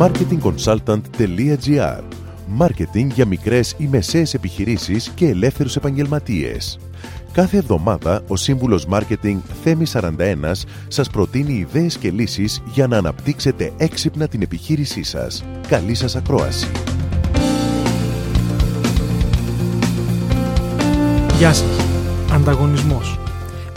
marketingconsultant.gr Μάρκετινγκ για μικρές ή μεσαίες επιχειρήσεις και ελεύθερους επαγγελματίες. Κάθε εβδομάδα ο σύμβουλος Μάρκετινγκ Θέμη 41 σας προτείνει ιδέες και λύσεις για να αναπτύξετε έξυπνα την επιχείρησή σας. Καλή σας ακρόαση! Γεια σας! Ανταγωνισμός.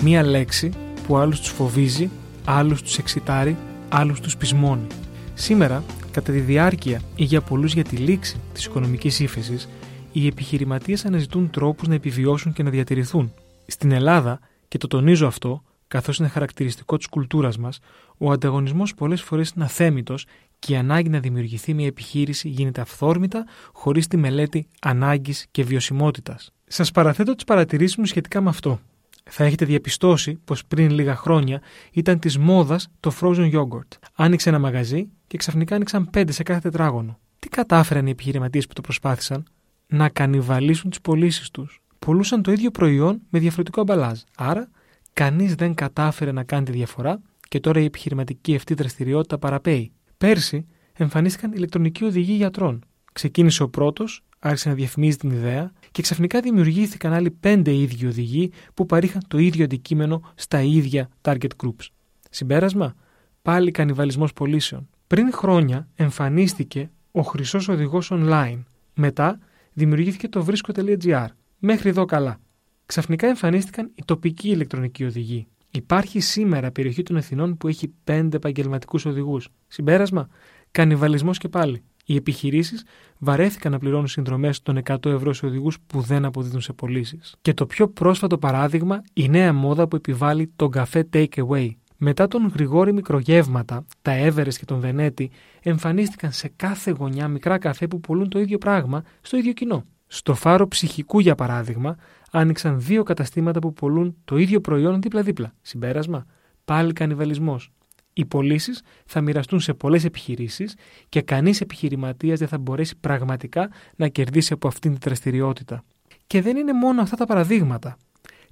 Μία λέξη που άλλους τους φοβίζει, άλλους τους εξητάρει, άλλους τους πεισμώνει. Σήμερα, κατά τη διάρκεια ή για πολλούς για τη λήξη της οικονομικής ύφεσης, οι επιχειρηματίες αναζητούν τρόπους να επιβιώσουν και να διατηρηθούν. Στην Ελλάδα, και το τονίζω αυτό, καθώς είναι χαρακτηριστικό της κουλτούρας μας, ο ανταγωνισμός πολλές φορές είναι αθέμητος και η ανάγκη να δημιουργηθεί μια επιχείρηση γίνεται αυθόρμητα χωρίς τη μελέτη ανάγκης και βιωσιμότητας. Σας παραθέτω τις παρατηρήσεις μου σχετικά με αυτό. Θα έχετε διαπιστώσει πως πριν λίγα χρόνια ήταν της μόδας το frozen yogurt. Άνοιξε ένα μαγαζί και ξαφνικά άνοιξαν πέντε σε κάθε τετράγωνο. Τι κατάφεραν οι επιχειρηματίες που το προσπάθησαν, να κανιβαλίσουν τις πωλήσεις τους. Πουλούσαν το ίδιο προϊόν με διαφορετικό αμπαλάζ. Άρα, κανείς δεν κατάφερε να κάνει τη διαφορά και τώρα η επιχειρηματική αυτή δραστηριότητα παραπέει. Πέρσι εμφανίστηκαν ηλεκτρονικοί οδηγοί γιατρών. Ξεκίνησε ο πρώτος, άρχισε να διαφημίζει την ιδέα και ξαφνικά δημιουργήθηκαν άλλοι πέντε ίδιοι οδηγοί που παρήχαν το ίδιο αντικείμενο στα ίδια target groups. Συμπέρασμα, πάλι κανιβαλισμός πωλήσεων. Πριν χρόνια εμφανίστηκε ο χρυσός οδηγός online. Μετά δημιουργήθηκε το βρίσκο.gr. Μέχρι εδώ καλά. Ξαφνικά εμφανίστηκαν οι τοπικοί ηλεκτρονικοί οδηγοί. Υπάρχει σήμερα περιοχή των Εθνών που έχει πέντε επαγγελματικούς οδηγούς. Συμπέρασμα, κανιβαλισμός και πάλι. Οι επιχειρήσεις βαρέθηκαν να πληρώνουν συνδρομές των 100 ευρώ σε οδηγούς που δεν αποδίδουν σε πωλήσεις. Και το πιο πρόσφατο παράδειγμα, η νέα μόδα που επιβάλλει τον καφέ take away. Μετά τον Γρηγόρη Μικρογεύματα, τα Εύερε και τον Βενέτη εμφανίστηκαν σε κάθε γωνιά μικρά καφέ που πουλούν το ίδιο πράγμα στο ίδιο κοινό. Στο φάρο ψυχικού, για παράδειγμα, άνοιξαν δύο καταστήματα που πουλούν το ίδιο προϊόν δίπλα-δίπλα. Συμπέρασμα, πάλι κανιβαλισμός. Οι πωλήσεις θα μοιραστούν σε πολλές επιχειρήσεις και κανείς επιχειρηματίας δεν θα μπορέσει πραγματικά να κερδίσει από αυτήν την δραστηριότητα. Και δεν είναι μόνο αυτά τα παραδείγματα.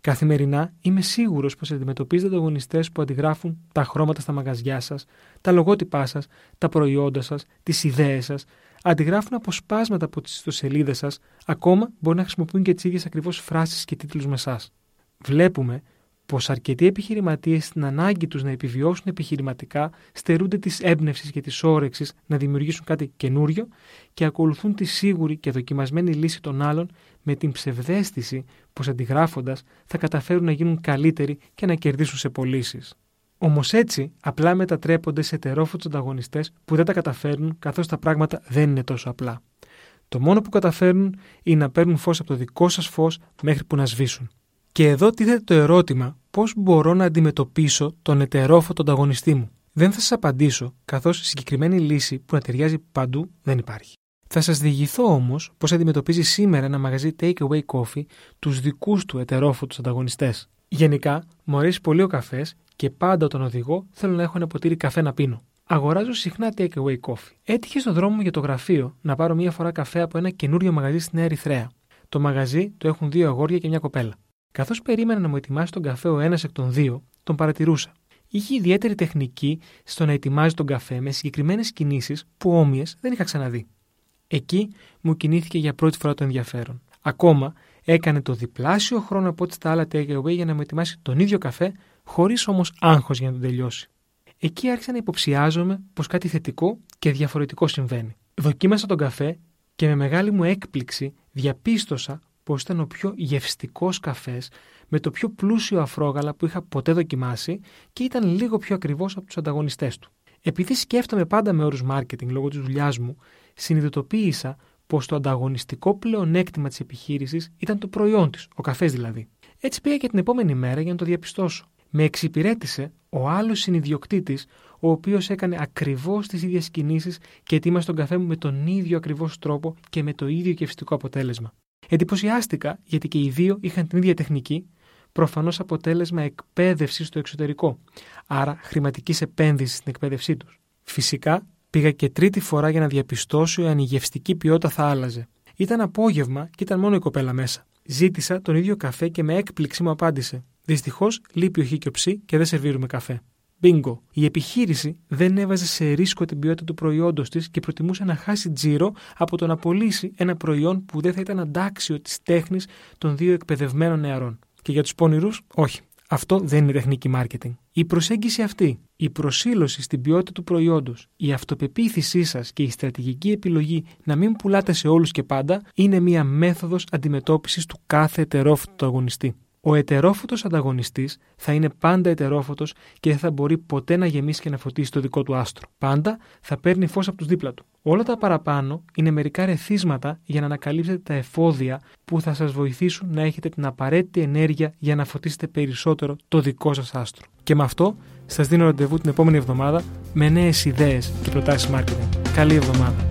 Καθημερινά είμαι σίγουρος πως αντιμετωπίζετε ανταγωνιστέ που αντιγράφουν τα χρώματα στα μαγαζιά σας, τα λογότυπά σας, τα προϊόντα σας, τις ιδέες σας, αντιγράφουν αποσπάσματα από τις ιστοσελίδες σας, ακόμα μπορεί να χρησιμοποιούν και τι ίδιε ακριβώς φράσεις και τίτλους με εσά. Βλέπουμε πως αρκετοί επιχειρηματίες στην ανάγκη τους να επιβιώσουν επιχειρηματικά στερούνται της έμπνευσης και της όρεξης να δημιουργήσουν κάτι καινούριο και ακολουθούν τη σίγουρη και δοκιμασμένη λύση των άλλων με την ψευδέστηση πως αντιγράφοντας θα καταφέρουν να γίνουν καλύτεροι και να κερδίσουν σε πωλήσεις. Όμως έτσι απλά μετατρέπονται σε τερόφωτου ανταγωνιστές που δεν τα καταφέρνουν καθώς τα πράγματα δεν είναι τόσο απλά. Το μόνο που καταφέρνουν είναι να παίρνουν φως από το δικό σας φως μέχρι που να σβήσουν. Και εδώ τίθεται το ερώτημα πώς μπορώ να αντιμετωπίσω τον ετερόφωτο ανταγωνιστή μου. Δεν θα σας απαντήσω, καθώς συγκεκριμένη λύση που να ταιριάζει παντού δεν υπάρχει. Θα σας διηγηθώ όμως πώς αντιμετωπίζει σήμερα ένα μαγαζί takeaway coffee τους δικούς του ετερόφωτους ανταγωνιστές. Γενικά, μου αρέσει πολύ ο καφές και πάντα όταν οδηγώ θέλω να έχω ένα ποτήρι καφέ να πίνω. Αγοράζω συχνά takeaway coffee. Έτυχε στον δρόμο μου για το γραφείο να πάρω μία φορά καφέ από ένα καινούριο μαγαζί στη Νέα Ερυθρέα. Το μαγαζί το έχουν δύο αγόρια και μια κοπέλα. Καθώς περίμενα να μου ετοιμάσει τον καφέ ο ένας εκ των δύο, τον παρατηρούσα. Είχε ιδιαίτερη τεχνική στο να ετοιμάζει τον καφέ με συγκεκριμένες κινήσεις που όμοιες δεν είχα ξαναδεί. Εκεί μου κινήθηκε για πρώτη φορά το ενδιαφέρον. Ακόμα έκανε το διπλάσιο χρόνο από ό,τι στα άλλα takeaway για να μου ετοιμάσει τον ίδιο καφέ, χωρίς όμως άγχος για να τον τελειώσει. Εκεί άρχισα να υποψιάζομαι πως κάτι θετικό και διαφορετικό συμβαίνει. Δοκίμασα τον καφέ και με μεγάλη μου έκπληξη διαπίστωσα πω ήταν ο πιο γευστικός καφές με το πιο πλούσιο αφρόγαλα που είχα ποτέ δοκιμάσει και ήταν λίγο πιο ακριβώ από τους ανταγωνιστές του. Επειδή σκέφτομαι πάντα με όρους marketing λόγω της δουλειάς μου, συνειδητοποίησα πως το ανταγωνιστικό πλεονέκτημα της επιχείρησης ήταν το προϊόν της, ο καφές δηλαδή. Έτσι πήγα και την επόμενη μέρα για να το διαπιστώσω. Με εξυπηρέτησε ο άλλος συνειδιοκτήτης, ο οποίος έκανε ακριβώς τις ίδιες κινήσεις και ετοίμασε τον καφέ μου με τον ίδιο ακριβώς τρόπο και με το ίδιο γευστικό αποτέλεσμα. Εντυπωσιάστηκα γιατί και οι δύο είχαν την ίδια τεχνική, προφανώς αποτέλεσμα εκπαίδευσης στο εξωτερικό, άρα χρηματικής επένδυσης στην εκπαίδευσή τους. Φυσικά πήγα και τρίτη φορά για να διαπιστώσω αν η γευστική ποιότητα θα άλλαζε. Ήταν απόγευμα και ήταν μόνο η κοπέλα μέσα. Ζήτησα τον ίδιο καφέ και με έκπληξη μου απάντησε. Δυστυχώς λείπει ο χ και ο ψ και δεν σερβίρουμε καφέ. Bingo. Η επιχείρηση δεν έβαζε σε ρίσκο την ποιότητα του προϊόντος της και προτιμούσε να χάσει τζίρο από το να πωλήσει ένα προϊόν που δεν θα ήταν αντάξιο της τέχνης των δύο εκπαιδευμένων νεαρών. Και για τους πόνηρου, όχι. Αυτό δεν είναι τεχνική marketing. Η προσέγγιση αυτή, η προσήλωση στην ποιότητα του προϊόντος, η αυτοπεποίθησή σας και η στρατηγική επιλογή να μην πουλάτε σε όλους και πάντα είναι μία μέθοδος αντιμετώπισης του κάθε ετερόφυτου αγωνιστή. Ο ετερόφωτος ανταγωνιστής θα είναι πάντα ετερόφωτος και δεν θα μπορεί ποτέ να γεμίσει και να φωτίσει το δικό του άστρο. Πάντα θα παίρνει φως από τους δίπλα του. Όλα τα παραπάνω είναι μερικά ρεθίσματα για να ανακαλύψετε τα εφόδια που θα σας βοηθήσουν να έχετε την απαραίτητη ενέργεια για να φωτίσετε περισσότερο το δικό σας άστρο. Και με αυτό σας δίνω ραντεβού την επόμενη εβδομάδα με νέες ιδέες και προτάσεις marketing. Καλή εβδομάδα.